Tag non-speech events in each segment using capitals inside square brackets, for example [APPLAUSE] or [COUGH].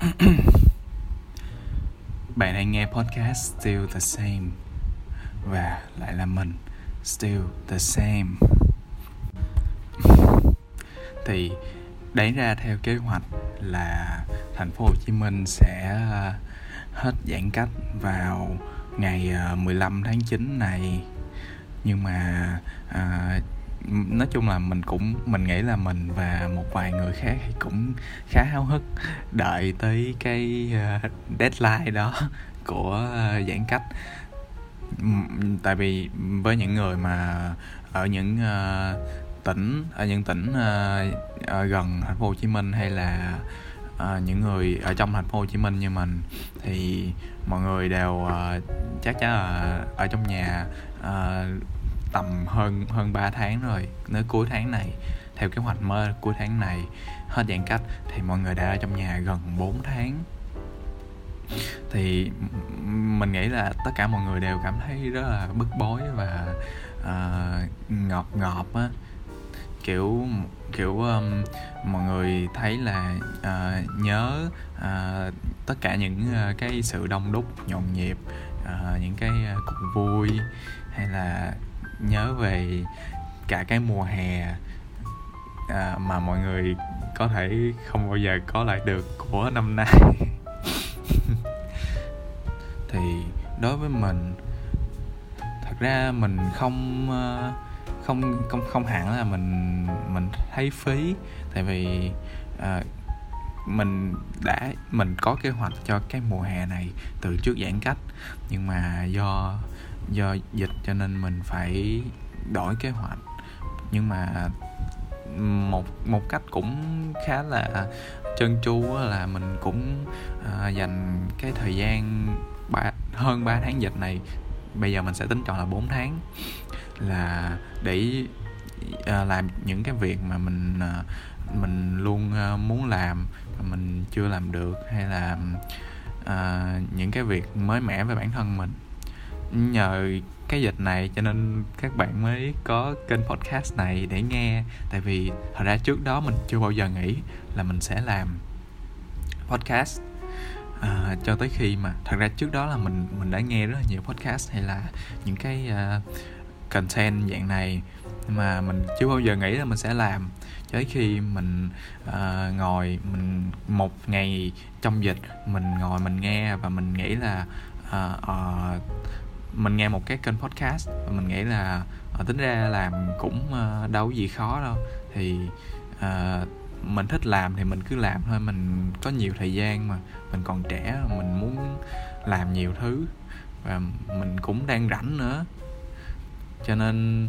[CLEARS THROAT] Bạn đang nghe podcast Still the Same Và lại là mình Still the Same. [LAUGHS] Thì đáng ra theo kế hoạch là thành phố Hồ Chí Minh sẽ ờ, hết giãn cách vào ngày ờ, 15 tháng 9 này. Nhưng mà uh, nói chung là mình cũng mình nghĩ là mình và một vài người khác cũng khá háo hức đợi tới cái ờ, deadline đó [LAUGHS] của ờ, giãn cách. Tại vì với những người mà ở những ờ, tỉnh ở những tỉnh gần thành phố Hồ Chí Minh hay là những người ở trong thành phố Hồ Chí Minh như mình thì mọi người đều uh, chắc chắn là ở trong nhà uh, tầm hơn hơn 3 tháng rồi nếu cuối tháng này theo kế hoạch mơ cuối tháng này hết giãn cách thì mọi người đã ở trong nhà gần 4 tháng. Thì mình nghĩ là tất cả mọi người đều cảm thấy rất là bức bối và ờ, uh, ngọt ngọt á. Kiểu kiểu um, mọi người thấy là uh, nhớ uh, tất cả những uh, cái sự đông đúc nhộn nhịp uh, những cái uh, cuộc vui hay là nhớ về cả cái mùa hè à, mà mọi người có thể không bao giờ có lại được của năm nay. [LAUGHS] Thì đối với mình thật ra mình không à, không không không hẳn là mình mình thấy phí. Tại vì à, mình đã mình có kế hoạch cho cái mùa hè này từ trước giãn cách. Nhưng mà do do dịch cho nên mình phải đổi kế hoạch. Nhưng mà một một cách cũng khá là trơn tru là mình cũng à, dành cái thời gian ba, hơn 3 tháng dịch này bây giờ mình sẽ tính chọn là 4 tháng là để à, làm những cái việc mà mình à, mình luôn à, muốn làm mà mình chưa làm được hay là à, những cái việc mới mẻ về bản thân mình nhờ cái dịch này cho nên các bạn mới có kênh podcast này để nghe. Tại vì thật ra trước đó mình chưa bao giờ nghĩ là mình sẽ làm podcast. À, cho tới khi mà thật ra trước đó là mình mình đã nghe rất là nhiều podcast hay là những cái uh, content dạng này nhưng mà mình chưa bao giờ nghĩ là mình sẽ làm. Cho tới khi mình uh, ngồi mình một ngày trong dịch mình ngồi mình nghe và mình nghĩ là uh, uh, mình nghe một cái kênh podcast và mình nghĩ là uh, tính ra làm cũng uh, đâu có gì khó đâu. Thì uh, mình thích làm thì mình cứ làm thôi mình có nhiều thời gian mà mình còn trẻ mình muốn làm nhiều thứ và mình cũng đang rảnh nữa. Cho nên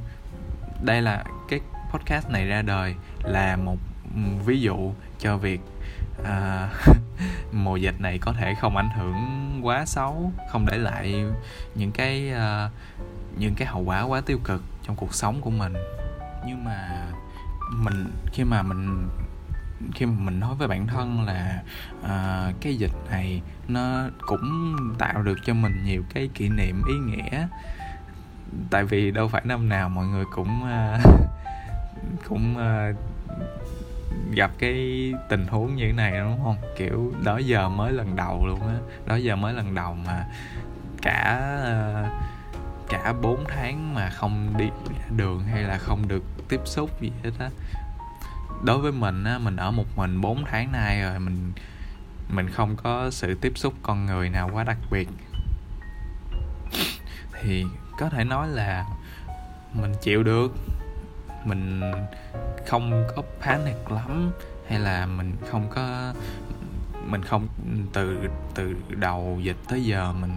đây là cái podcast này ra đời là một ví dụ cho việc à, [LAUGHS] mùa dịch này có thể không ảnh hưởng quá xấu không để lại những cái uh, những cái hậu quả quá tiêu cực trong cuộc sống của mình. Nhưng mà mình khi mà mình khi mà mình nói với bản thân là uh, cái dịch này nó cũng tạo được cho mình nhiều cái kỷ niệm ý nghĩa. Tại vì đâu phải năm nào mọi người cũng uh, [LAUGHS] cũng uh, gặp cái tình huống như thế này đúng không? Kiểu, đó giờ mới lần đầu luôn á. Đó giờ mới lần đầu mà cả ờ, cả 4 tháng mà không đi đường hay là không được tiếp xúc gì hết á. Đối với mình á, mình ở một mình 4 tháng nay rồi, mình mình không có sự tiếp xúc con người nào quá đặc biệt. Thì có thể nói là mình chịu được mình không có panic lắm hay là mình không có mình không từ từ đầu dịch tới giờ mình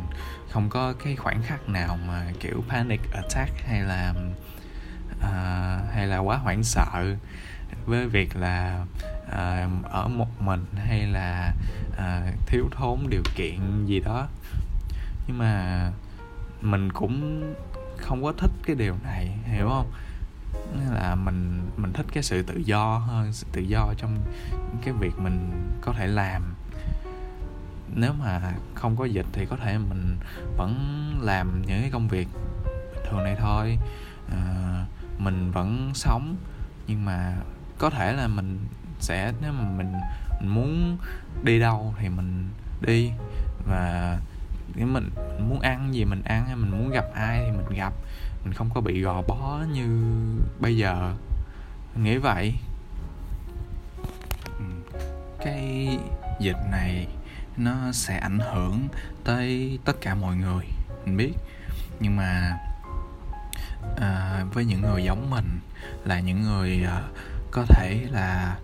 không có cái khoảnh khắc nào mà kiểu panic attack hay là uh, hay là quá hoảng sợ với việc là uh, ở một mình hay là uh, thiếu thốn điều kiện gì đó. Nhưng mà mình cũng không có thích cái điều này hiểu không? Là mình mình thích cái sự tự do hơn sự tự do trong cái việc mình có thể làm. Nếu mà không có dịch thì có thể mình vẫn làm những cái công việc thường này thôi. À, mình vẫn sống nhưng mà có thể là mình sẽ nếu mà mình mình muốn đi đâu thì mình đi. Và nếu mình, mình muốn ăn gì mình ăn hay mình muốn gặp ai thì mình gặp mình không có bị gò bó như bây giờ. Mình nghĩ vậy. Ừ, cái dịch này nó sẽ ảnh hưởng tới tất cả mọi người mình biết. Nhưng mà à, với những người giống mình là những người à, có thể là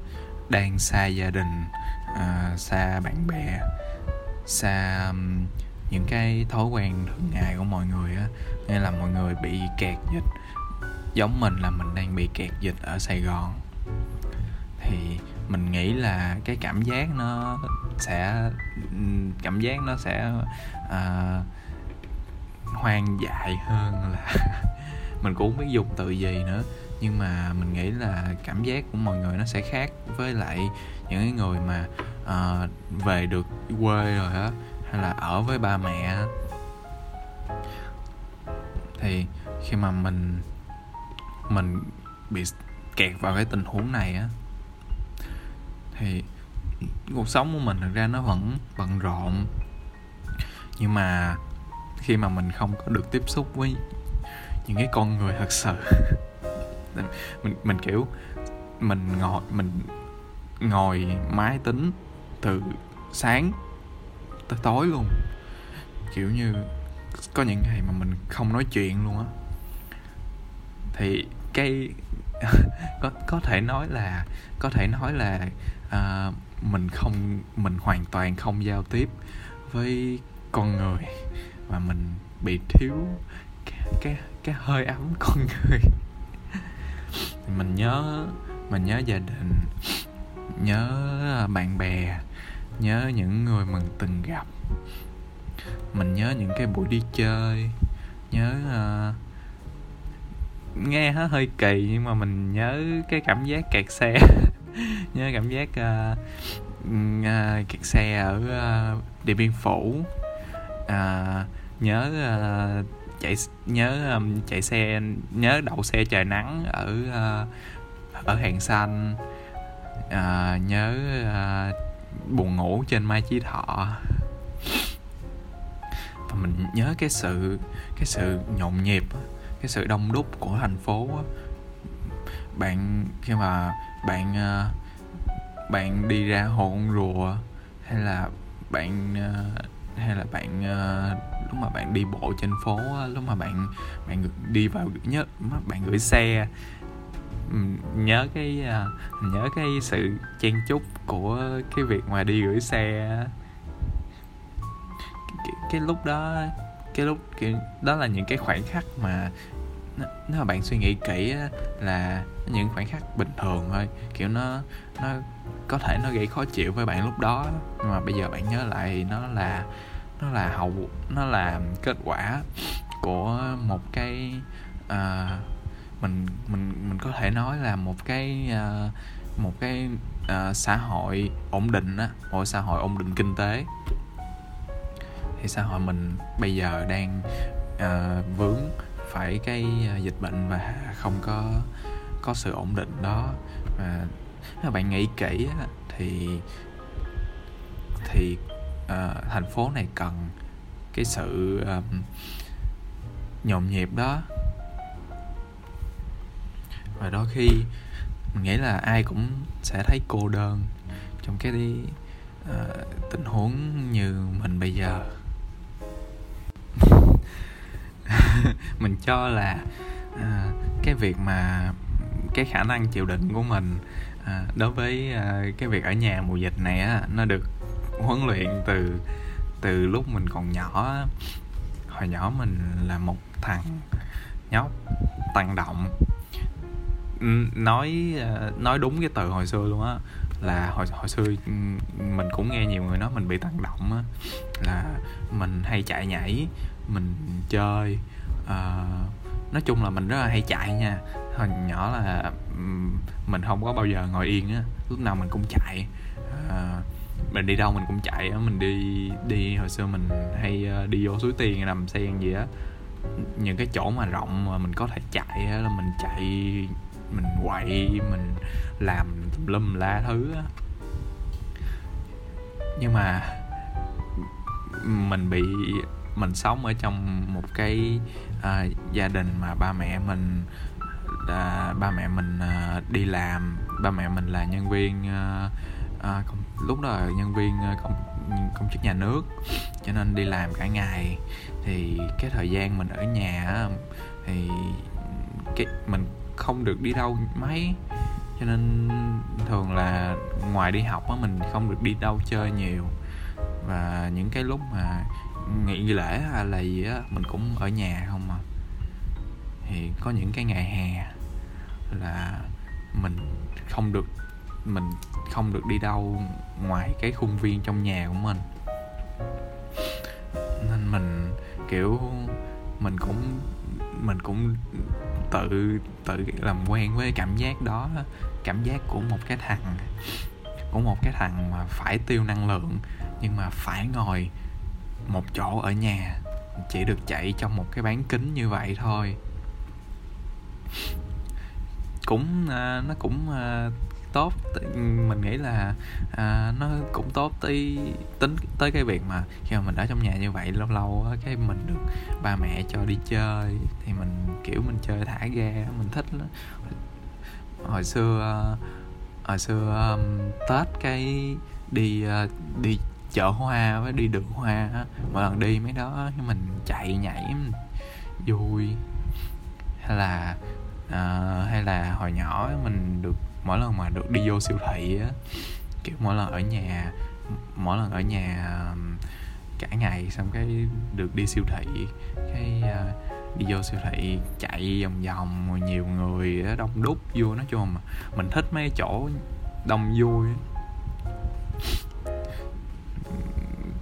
đang xa gia đình à, xa bạn bè xa những cái thói quen thường ngày của mọi người á nên là mọi người bị kẹt dịch. Giống mình là mình đang bị kẹt dịch ở sài gòn. Thì mình nghĩ là cái cảm giác nó sẽ cảm giác nó sẽ uh, hoang dại hơn là [LAUGHS] mình cũng không biết dùng từ gì nữa. Nhưng mà mình nghĩ là cảm giác của mọi người nó sẽ khác với lại những cái người mà uh, về được quê rồi á hay là ở với ba mẹ. Thì khi mà mình mình bị kẹt vào cái tình huống này á, thì cuộc sống của mình thực ra nó vẫn bận rộn. Nhưng mà khi mà mình không có được tiếp xúc với những cái con người thật sự [LAUGHS] mình mình kiểu, mình ngồi mình ngồi máy tính từ sáng tới tối luôn. Kiểu như có những ngày mà mình không nói chuyện luôn á. Thì cái [LAUGHS] có có thể nói là có thể nói là uh, mình không mình hoàn toàn không giao tiếp với con người và mình bị thiếu cái cái, cái hơi ấm [LAUGHS] con người. Mình nhớ mình nhớ gia đình nhớ bạn bè nhớ những người mình từng gặp. Mình nhớ những cái buổi đi chơi nhớ uh, nghe hơi kỳ nhưng mà mình nhớ cái cảm giác kẹt xe. [LAUGHS] Nhớ cảm giác uh, uh, kẹt xe ở uh, điện biên phủ. Uh, nhớ uh, chạy nhớ um, chạy xe nhớ đậu xe trời nắng ở uh, ở hàng xanh. Uh, nhớ uh, buồn ngủ trên mai chí thọ. Và mình nhớ cái sự cái sự nhộn nhịp cái sự đông đúc của thành phố bạn khi mà bạn ờ, bạn đi ra hồ con rùa hay là bạn ờ, hay là bạn ờ, lúc mà bạn đi bộ trên phố lúc mà bạn bạn đi vào nhất bạn gửi xe nhớ cái à, nhớ cái sự chen chúc của cái việc mà đi gửi xe cái, cái lúc đó cái lúc cái, đó là những cái khoảnh khắc mà nếu mà bạn suy nghĩ kỹ á, là những khoảnh khắc bình thường thôi. Kiểu nó nó có thể nó gây khó chịu với bạn lúc đó nhưng mà bây giờ bạn nhớ lại nó là nó là hậu nó là kết quả của một cái uh, mình mình mình có thể nói là một cái uh, một cái uh, xã hội ổn định á một xã hội ổn định kinh tế. Thì xã hội mình bây giờ đang uh, vướng phải cái dịch bệnh và không có có sự ổn định đó. Và nếu bạn nghĩ kỹ á, thì thì uh, thành phố này cần cái sự um, nhộn nhịp đó và đôi khi mình nghĩ là ai cũng sẽ thấy cô đơn trong cái uh, tình huống như mình bây giờ. [LAUGHS] Mình cho là uh, cái việc mà cái khả năng chịu đựng của mình uh, đối với uh, cái việc ở nhà mùa dịch này á nó được huấn luyện từ từ lúc mình còn nhỏ hồi nhỏ mình là một thằng nhóc tăng động. Ừ, nói ờ, nói đúng cái từ hồi xưa luôn á là hồi hồi xưa ừ, mình cũng nghe nhiều người nói mình bị tăng động á là mình hay chạy nhảy mình chơi uh, nói chung là mình rất là hay chạy nha. Hồi nhỏ là ừ, mình không có bao giờ ngồi yên á lúc nào mình cũng chạy uh, mình đi đâu mình cũng chạy á mình đi đi hồi xưa mình hay đi vô suối tiền nằm sen gì á. Những cái chỗ mà rộng mà mình có thể chạy á là mình chạy mình quậy mình làm tùm lum la thứ á. Nhưng mà mình bị mình sống ở trong một cái uh, gia đình mà ba mẹ mình uh, ba mẹ mình uh, đi làm ba mẹ mình là nhân viên uh, uh, công, lúc đó là nhân viên uh, công công chức nhà nước. Cho nên đi làm cả ngày thì cái thời gian mình ở nhà thì cái mình không được đi đâu mấy. Cho nên thường là ngoài đi học á, mình không được đi đâu chơi nhiều. Và những cái lúc mà nghỉ lễ hay là gì á, mình cũng ở nhà không mà thì có những cái ngày hè là mình không được, mình không được đi đâu ngoài cái khuôn viên trong nhà của mình. Nên mình, kiểu, mình cũng mình cũng tự tự làm quen với cảm giác đó, cảm giác của một cái thằng, của một cái thằng mà phải tiêu năng lượng, nhưng mà phải ngồi một chỗ ở nhà, chỉ được chạy trong một cái bán kính như vậy thôi. Cũng à, nó cũng à, tốt. Mình nghĩ là à, nó cũng tốt tới tính tới cái việc mà khi mà mình ở trong nhà như vậy lâu lâu á, cái mình được ba mẹ cho đi chơi thì mình kiểu mình chơi thả ga mình thích lắm. Hồi xưa hồi xưa um, tết cái đi à, đi chợ hoa với đi đường hoa mỗi lần đi mấy đó mình chạy nhảy vui. Hay là uh, hay là hồi nhỏ mình được mỗi lần mà được đi vô siêu thị á kiểu mỗi lần ở nhà mỗi lần ở nhà cả ngày xong cái được đi siêu thị cái uh, đi vô siêu thị chạy vòng vòng nhiều người đông đúc vô nói chung mà mình thích mấy chỗ đông vui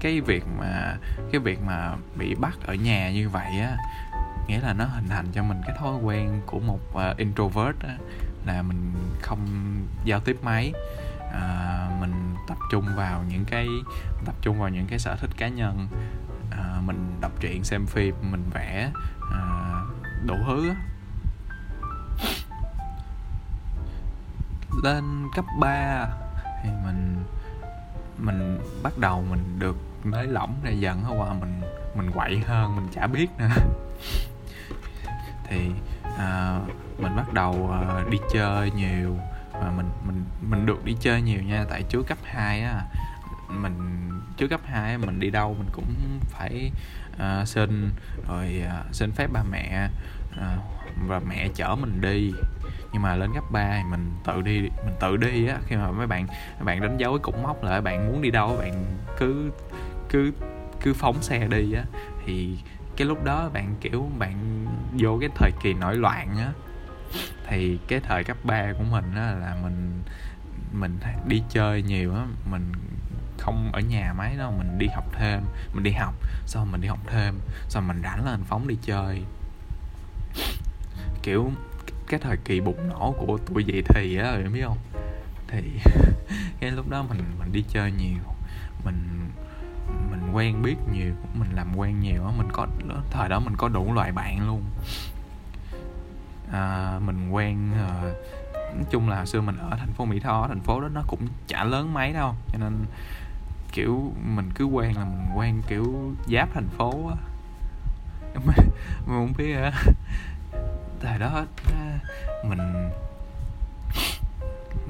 cái việc mà cái việc mà bị bắt ở nhà như vậy á nghĩa là nó hình thành cho mình cái thói quen của một uh, introvert á, là mình không giao tiếp máy, à, mình tập trung vào những cái tập trung vào những cái sở thích cá nhân. À, mình đọc truyện xem phim mình vẽ à, đủ thứ lên cấp 3 thì mình mình bắt đầu mình được nới lỏng ra dần qua mình mình quậy hơn mình chả biết nữa. Thì à, mình bắt đầu à, đi chơi nhiều. Và mình mình mình được đi chơi nhiều nha tại trước cấp 2 á. Mình trước cấp 2 mình đi đâu mình cũng phải à, xin rồi à, xin phép ba mẹ à, và mẹ chở mình đi. Nhưng mà lên cấp 3 thì mình tự đi mình tự đi á. Khi mà mấy bạn mấy bạn đánh dấu cái cục mốc là bạn muốn đi đâu bạn cứ cứ cứ phóng xe đi á. Thì cái lúc đó bạn, kiểu, bạn vô cái thời kỳ nổi loạn á, thì cái thời cấp 3 của mình á là mình mình đi chơi nhiều á, mình không ở nhà máy đâu, mình đi học thêm, mình đi học sau mình đi học thêm sau mình rảnh lên phóng đi chơi. Kiểu, cái thời kỳ bùng nổ của tuổi dậy thì á em biết không? Thì [LAUGHS] cái lúc đó mình mình đi chơi nhiều, mình mình quen biết nhiều mình làm quen nhiều á mình có thời đó mình có đủ loại bạn luôn. À, mình quen à, nói chung là xưa mình ở thành phố mỹ tho thành phố đó nó cũng chả lớn mấy đâu cho nên kiểu mình cứ quen là mình quen kiểu giáp thành phố á. [LAUGHS] Mình không biết hả thời đó mình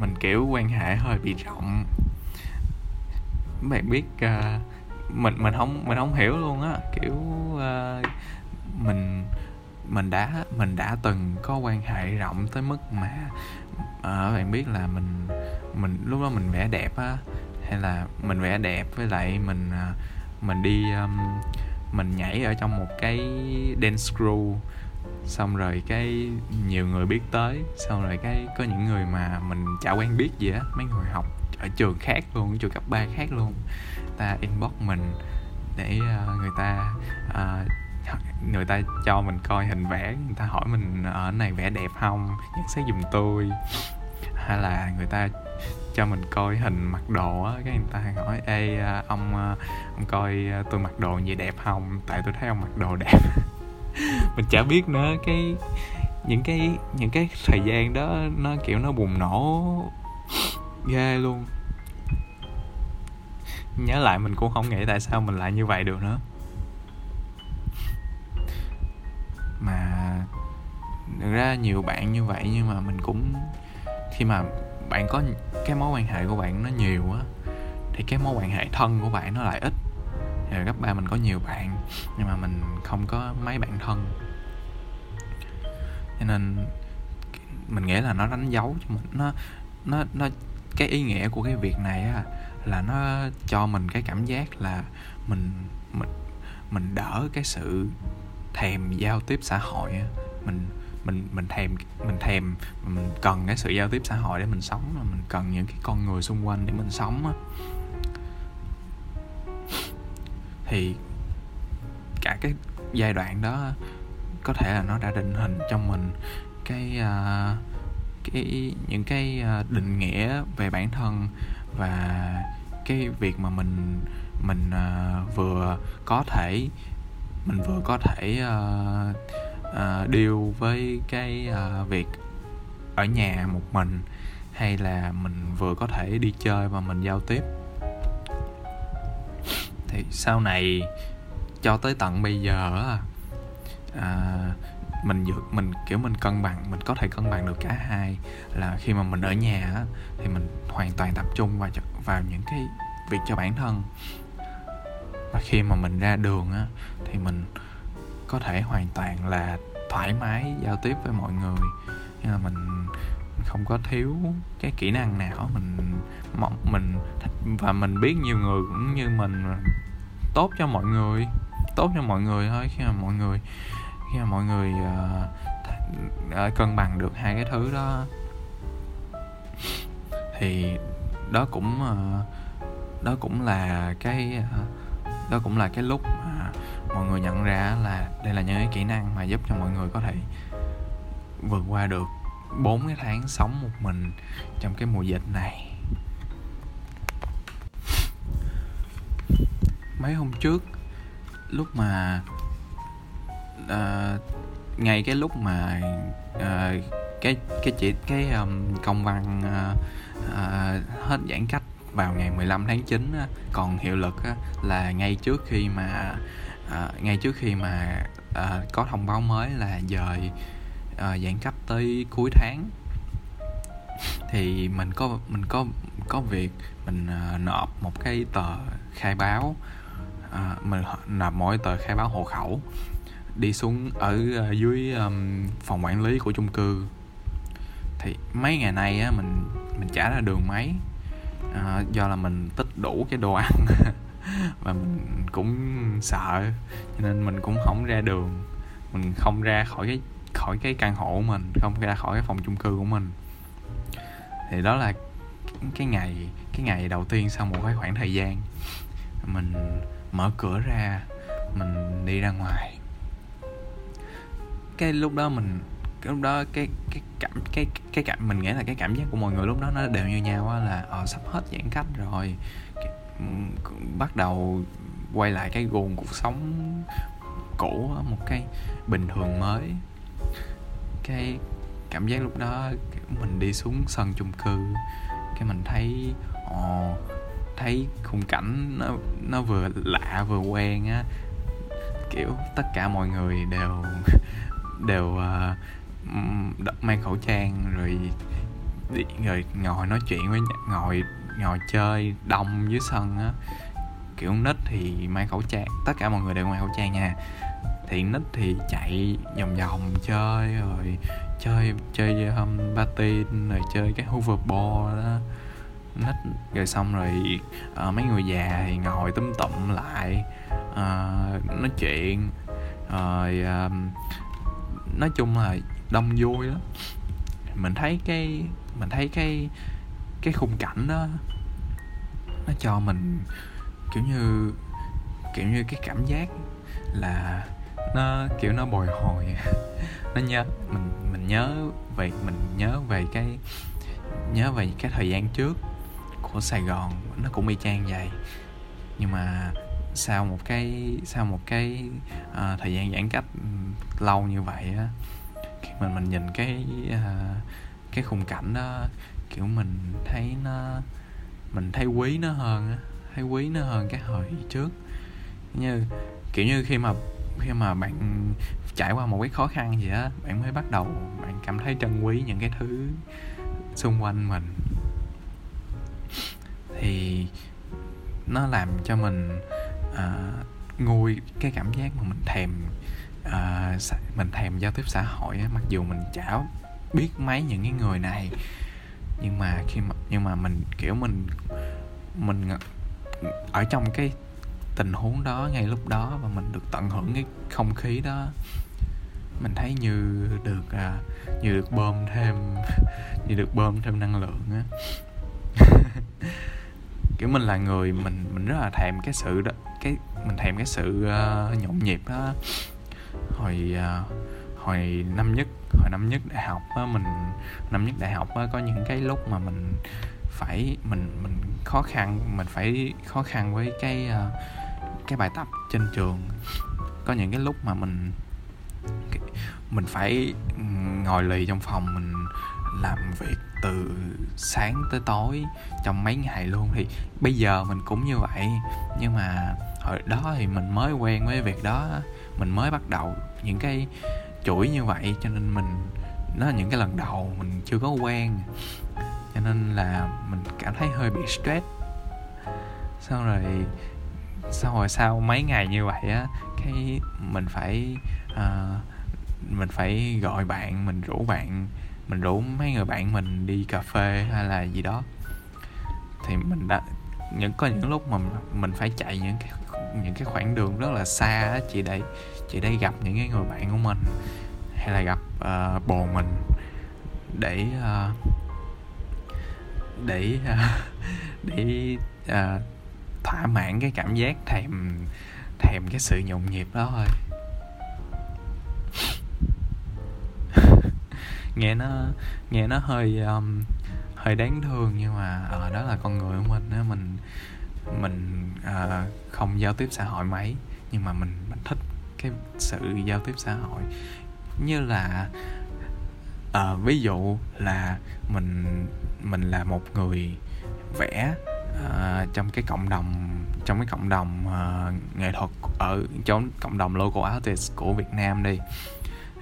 mình kiểu quan hệ hơi bị rộng. Bạn biết uh, mình mình không mình không hiểu luôn á kiểu uh, mình mình đã mình đã từng có quan hệ rộng tới mức mà uh, bạn biết là mình mình lúc đó mình vẽ đẹp á hay là mình vẽ đẹp với lại mình uh, mình đi um, mình nhảy ở trong một cái dance crew xong rồi cái nhiều người biết tới xong rồi cái có những người mà mình chả quen biết gì á mấy người học ở trường khác luôn trường cấp 3 khác luôn ta inbox mình để uh, người ta uh, người ta cho mình coi hình vẽ người ta hỏi mình ở này vẽ đẹp không? Nhận xét giùm tôi. Hay là người ta cho mình coi hình mặc đồ á cái người ta hỏi ê ờ, ông ông coi tôi mặc đồ gì đẹp không? Tại tôi thấy ông mặc đồ đẹp. [LAUGHS] Mình chả biết nữa cái những cái những cái thời gian đó nó kiểu nó bùng nổ ghê luôn nhớ lại mình cũng không nghĩ tại sao mình lại như vậy được nữa. Mà thực ra nhiều bạn như vậy nhưng mà mình cũng, khi mà bạn có cái mối quan hệ của bạn nó nhiều á, thì cái mối quan hệ thân của bạn nó lại ít. Rồi cấp ba mình có nhiều bạn nhưng mà mình không có mấy bạn thân. Cho nên mình nghĩ là nó đánh dấu cho mình, nó nó nó, cái ý nghĩa của cái việc này á là nó cho mình cái cảm giác là mình mình mình đỡ cái sự thèm giao tiếp xã hội á. Mình mình mình thèm mình thèm mình cần cái sự giao tiếp xã hội để mình sống mà mình cần những cái con người xung quanh để mình sống á. Thì cả cái giai đoạn đó có thể là nó đã định hình trong mình cái uh, cái những cái à, định nghĩa về bản thân và cái việc mà mình mình uh, vừa có thể mình vừa có thể uh, uh, deal với cái uh, việc ở nhà một mình hay là mình vừa có thể đi chơi và mình giao tiếp. Thì sau này cho tới tận bây giờ à, mình dược mình kiểu mình cân bằng mình có thể cân bằng được cả hai. Là khi mà mình ở nhà á, thì mình hoàn toàn tập trung vào vào những cái việc cho bản thân. Và khi mà mình ra đường á thì mình có thể hoàn toàn là thoải mái giao tiếp với mọi người. Nhưng mà mình không có thiếu cái kỹ năng nào mình mình và mình biết nhiều người cũng như mình tốt cho mọi người tốt cho mọi người thôi. Khi mà mọi người khi mà mọi người uh, cân bằng được hai cái thứ đó. Thì đó cũng uh, đó cũng là cái uh, đó cũng là cái lúc mà mọi người nhận ra là đây là những cái kỹ năng mà giúp cho mọi người có thể vượt qua được bốn cái tháng sống một mình trong cái mùa dịch này. Mấy hôm trước lúc mà uh, ngay cái lúc mà uh, cái cái chỉ cái um, công văn uh, uh, hết giãn cách vào ngày 15 tháng 9 uh, còn hiệu lực uh, là ngay trước khi mà uh, ngay trước khi mà uh, có thông báo mới là dời uh, giãn cách tới cuối tháng. Thì mình có mình có có việc mình uh, nộp một cái tờ khai báo uh, mình nộp mỗi tờ khai báo hộ khẩu đi xuống ở ờ, dưới um, phòng quản lý của chung cư. Thì mấy ngày nay á mình mình trả ra đường máy à, do là mình tích đủ cái đồ ăn [LAUGHS] và mình cũng sợ cho nên mình cũng không ra đường. Mình không ra khỏi cái khỏi cái căn hộ của mình không ra khỏi cái phòng chung cư của mình. Thì đó là cái ngày cái ngày đầu tiên sau một cái khoảng thời gian mình mở cửa ra mình đi ra ngoài cái lúc đó mình, cái lúc đó cái cái cảm, cái cái cảm, mình nghĩ là cái cảm giác của mọi người lúc đó nó đều như nhau á, là ờ sắp hết giãn cách rồi. Bắt đầu quay lại cái guồng cuộc sống cũ một cái bình thường mới. Cái cảm giác lúc đó mình đi xuống sân chung cư, cái mình thấy ồ thấy khung cảnh nó nó vừa lạ, vừa quen á. Kiểu tất cả mọi người đều đều ờ, uh, mang khẩu trang rồi đi, rồi ngồi nói chuyện với ngồi ngồi chơi đông dưới sân á. Kiểu nít thì mang khẩu trang tất cả mọi người đều mang khẩu trang nha. Thì nít thì chạy vòng vòng chơi rồi chơi chơi um, patin rồi chơi cái hoverboard đó nít rồi xong rồi uh, mấy người già thì ngồi túm tụm lại uh, nói chuyện rồi uh, nói chung là đông vui lắm. Mình thấy cái, mình thấy cái cái khung cảnh đó, nó cho mình kiểu như kiểu như cái cảm giác là nó kiểu nó bồi hồi. [LAUGHS] Nó nhớ, mình mình nhớ về, mình nhớ về cái, nhớ về cái thời gian trước của Sài Gòn, nó cũng y chang vậy. Nhưng mà sau một cái sau một cái uh, thời gian giãn cách ừ, lâu như vậy á khi mình mình nhìn cái uh, cái khung cảnh đó kiểu mình thấy nó mình thấy quý nó hơn á thấy quý nó hơn cái hồi trước. Như kiểu như khi mà khi mà bạn trải qua một cái khó khăn gì á bạn mới bắt đầu bạn cảm thấy trân quý những cái thứ xung quanh mình. Thì nó làm cho mình uh, nguôi cái cảm giác mà mình thèm uh, mình thèm giao tiếp xã hội á. Mặc dù mình chả biết mấy những cái người này nhưng mà khi mà nhưng mà mình kiểu mình mình ở trong cái tình huống đó ngay lúc đó và mình được tận hưởng cái không khí đó mình thấy như được à, như được bơm thêm [LAUGHS] như được bơm thêm năng lượng á. [LAUGHS] Kiểu mình là người mình mình rất là thèm cái sự đó cái mình thèm cái sự uh, nhộn nhịp đó hồi uh, hồi năm nhất hồi năm nhất đại học á mình năm nhất đại học á có những cái lúc mà mình phải mình mình khó khăn mình phải khó khăn với cái uh, cái bài tập trên trường. Có những cái lúc mà mình mình phải ngồi lì trong phòng mình làm việc từ sáng tới tối trong mấy ngày luôn. Thì bây giờ mình cũng như vậy nhưng mà hồi đó thì mình mới quen với việc đó mình mới bắt đầu những cái chuỗi như vậy cho nên mình nó là những cái lần đầu mình chưa có quen. Cho nên là mình cảm thấy hơi bị stress. Xong rồi xong rồi sau mấy ngày như vậy á cái mình phải uh, mình phải gọi bạn mình rủ bạn mình rủ mấy người bạn mình đi cà phê hay là gì đó. Thì mình đã những có những lúc mà mình phải chạy những cái những cái khoảng đường rất là xa đó, chỉ để chỉ để gặp những cái người bạn của mình hay là gặp uh, bồ mình để uh, để uh, [LAUGHS] để uh, thỏa mãn cái cảm giác thèm thèm cái sự nhộn nhịp đó thôi nghe nó nghe nó hơi um, hơi đáng thương nhưng mà ở uh, đó là con người của mình á. Mình mình uh, không giao tiếp xã hội mấy nhưng mà mình mình thích cái sự giao tiếp xã hội. Như là uh, ví dụ là mình mình là một người vẽ uh, trong cái cộng đồng trong cái cộng đồng uh, nghệ thuật ở trong cộng đồng local artist của Việt Nam đi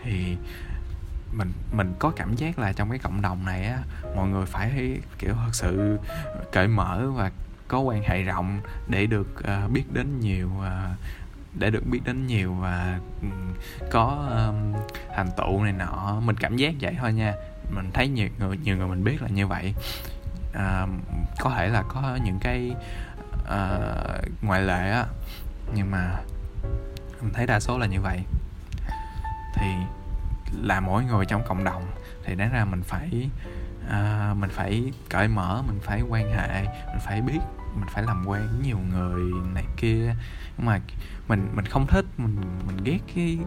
thì mình mình có cảm giác là trong cái cộng đồng này á mọi người phải kiểu thật sự cởi mở và có quan hệ rộng để được uh, biết đến nhiều uh, để được biết đến nhiều và ừ, có um, thành tựu này nọ. Mình cảm giác vậy thôi nha. Mình thấy nhiều người nhiều người mình biết là như vậy. Uh, có thể là có những cái uh, ngoại lệ á nhưng mà mình thấy đa số là như vậy. Thì là mỗi người trong cộng đồng thì đáng ra mình phải à, mình phải cởi mở mình phải quan hệ mình phải biết mình phải làm quen với nhiều người này kia. Nhưng mà mình mình không thích mình mình ghét cái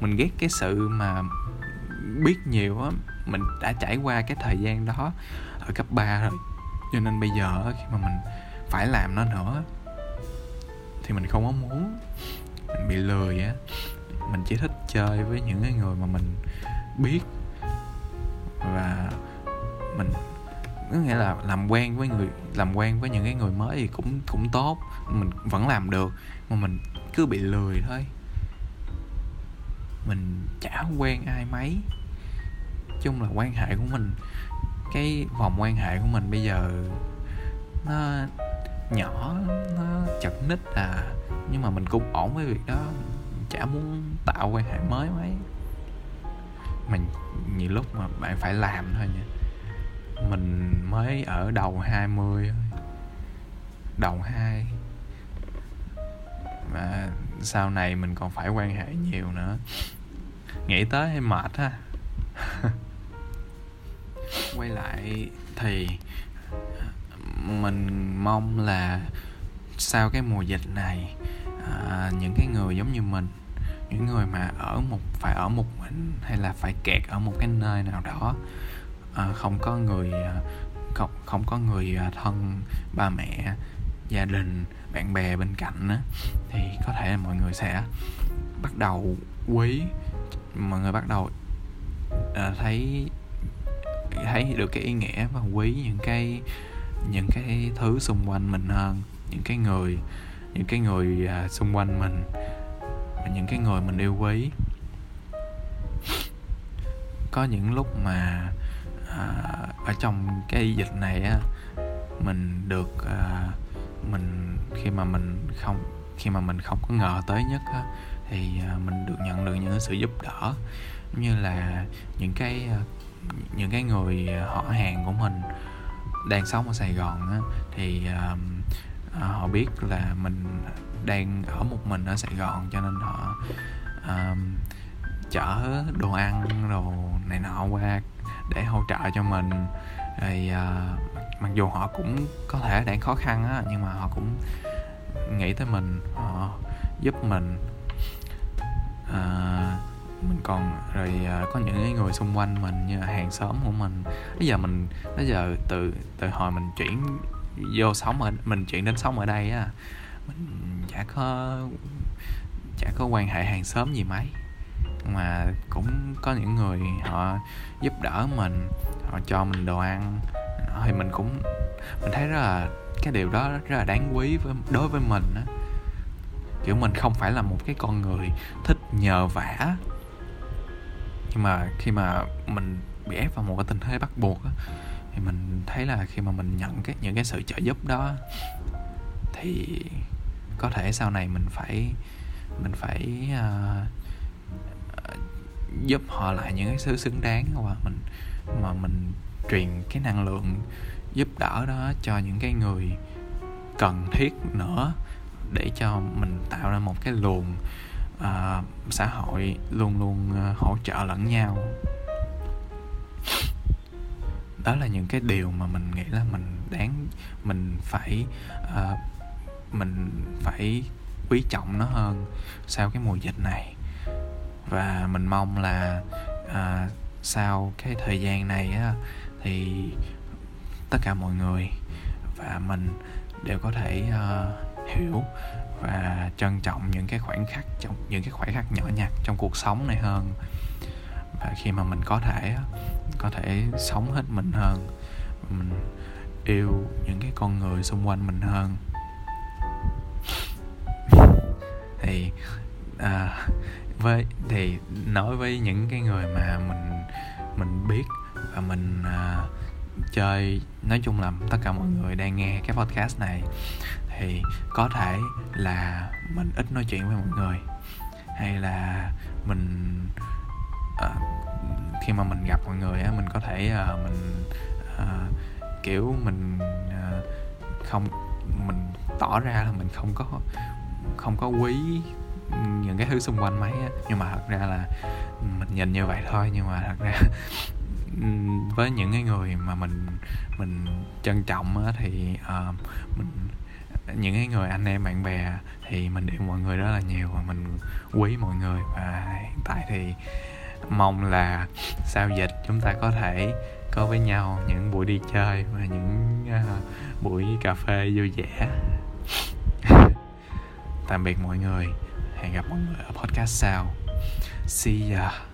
mình ghét cái sự mà biết nhiều á. Mình đã trải qua cái thời gian đó ở cấp 3 rồi cho nên bây giờ khi mà mình phải làm nó nữa thì mình không có muốn mình bị lười á. Mình chỉ thích chơi với những cái người mà mình biết và mình có nghĩa là làm quen với người, làm quen với những cái người mới thì cũng cũng tốt. Mình vẫn làm được, mà mình cứ bị lười thôi. Mình chả quen ai mấy. Chung là quan hệ của mình, cái vòng quan hệ của mình bây giờ nó nhỏ, nó chật nít à. Nhưng mà mình cũng ổn với việc đó chả muốn tạo quan hệ mới mấy. Mà nhiều lúc mà bạn phải làm thôi nha. Mình mới ở đầu 20 đầu hai. Mà sau này mình còn phải quan hệ nhiều nữa. Nghĩ tới hay mệt ha. [LAUGHS] Quay lại thì mình mong là sau cái mùa dịch này à, những cái người giống như mình những người mà ở một phải ở một mình hay là phải kẹt ở một cái nơi nào đó à, không có người ờ, không không có người ờ, thân ba mẹ gia đình bạn bè bên cạnh á thì có thể là mọi người sẽ bắt đầu quý mọi người bắt đầu à, thấy thấy được cái ý nghĩa và quý những cái những cái thứ xung quanh mình hơn những cái người những cái người à, xung quanh mình và những cái người mình yêu quý. Có những lúc mà à, ở trong cái dịch này á mình được à, mình khi mà mình không khi mà mình không có ngờ tới nhất á, thì à, mình được nhận được những sự giúp đỡ như là những cái à, những cái người à, họ hàng của mình đang sống ở Sài Gòn á, thì uh, họ biết là mình đang ở một mình ở Sài Gòn cho nên họ um, chở đồ ăn đồ này nọ qua để hỗ trợ cho mình. Rồi uh, ờ, mặc dù họ cũng có thể đang khó khăn á nhưng mà họ cũng nghĩ tới mình họ giúp mình. Uh, mình còn rồi uh, có những cái người xung quanh mình như là hàng xóm của mình. Bây giờ mình bây giờ từ từ hồi mình chuyển vô sống ở mình chuyển đến sống ở đây á mình chả có chả có quan hệ hàng xóm gì mấy. Mà cũng có những người họ giúp đỡ mình, họ cho mình đồ ăn. Thì mình cũng, mình thấy rất là, cái điều đó rất là đáng quý với, đối với mình á. Kiểu mình không phải là một cái con người thích nhờ vả. Nhưng mà khi mà mình bị ép vào một cái tình thế bắt buộc á, thì mình thấy là khi mà mình nhận cái, những cái sự trợ giúp đó thì có thể sau này mình phải mình phải uh, giúp họ lại những cái thứ xứng đáng và mình mà mình truyền cái năng lượng giúp đỡ đó cho những cái người cần thiết nữa để cho mình tạo ra một cái luồng uh, xã hội luôn luôn uh, hỗ trợ lẫn nhau. Đó là những cái điều mà mình nghĩ là mình đáng mình phải uh, mình phải quý trọng nó hơn sau cái mùa dịch này. Và mình mong là à, sau cái thời gian này á, thì tất cả mọi người và mình đều có thể uh, hiểu và trân trọng những cái khoảnh khắc trong những cái khoảnh khắc nhỏ nhặt trong cuộc sống này hơn. Và khi mà mình có thể có thể sống hết mình hơn mình yêu những cái con người xung quanh mình hơn thì à, với thì nói với những cái người mà mình mình biết và mình à, chơi nói chung là tất cả mọi người đang nghe cái podcast này thì có thể là mình ít nói chuyện với mọi người hay là mình à, khi mà mình gặp mọi người á mình có thể à, mình à, kiểu mình à, không mình tỏ ra là mình không có không có quý những cái thứ xung quanh mấy á. Nhưng mà thật ra là mình nhìn như vậy thôi nhưng mà thật ra [LAUGHS] với những cái người mà mình mình trân trọng á, thì uh, mình những cái người anh em bạn bè thì mình yêu mọi người rất là nhiều và mình quý mọi người. Và hiện tại thì mong là sau dịch chúng ta có thể có với nhau những buổi đi chơi và những uh, buổi cà phê vui vẻ tạm biệt mọi người. Hẹn gặp mọi người ở podcast sau. See ya.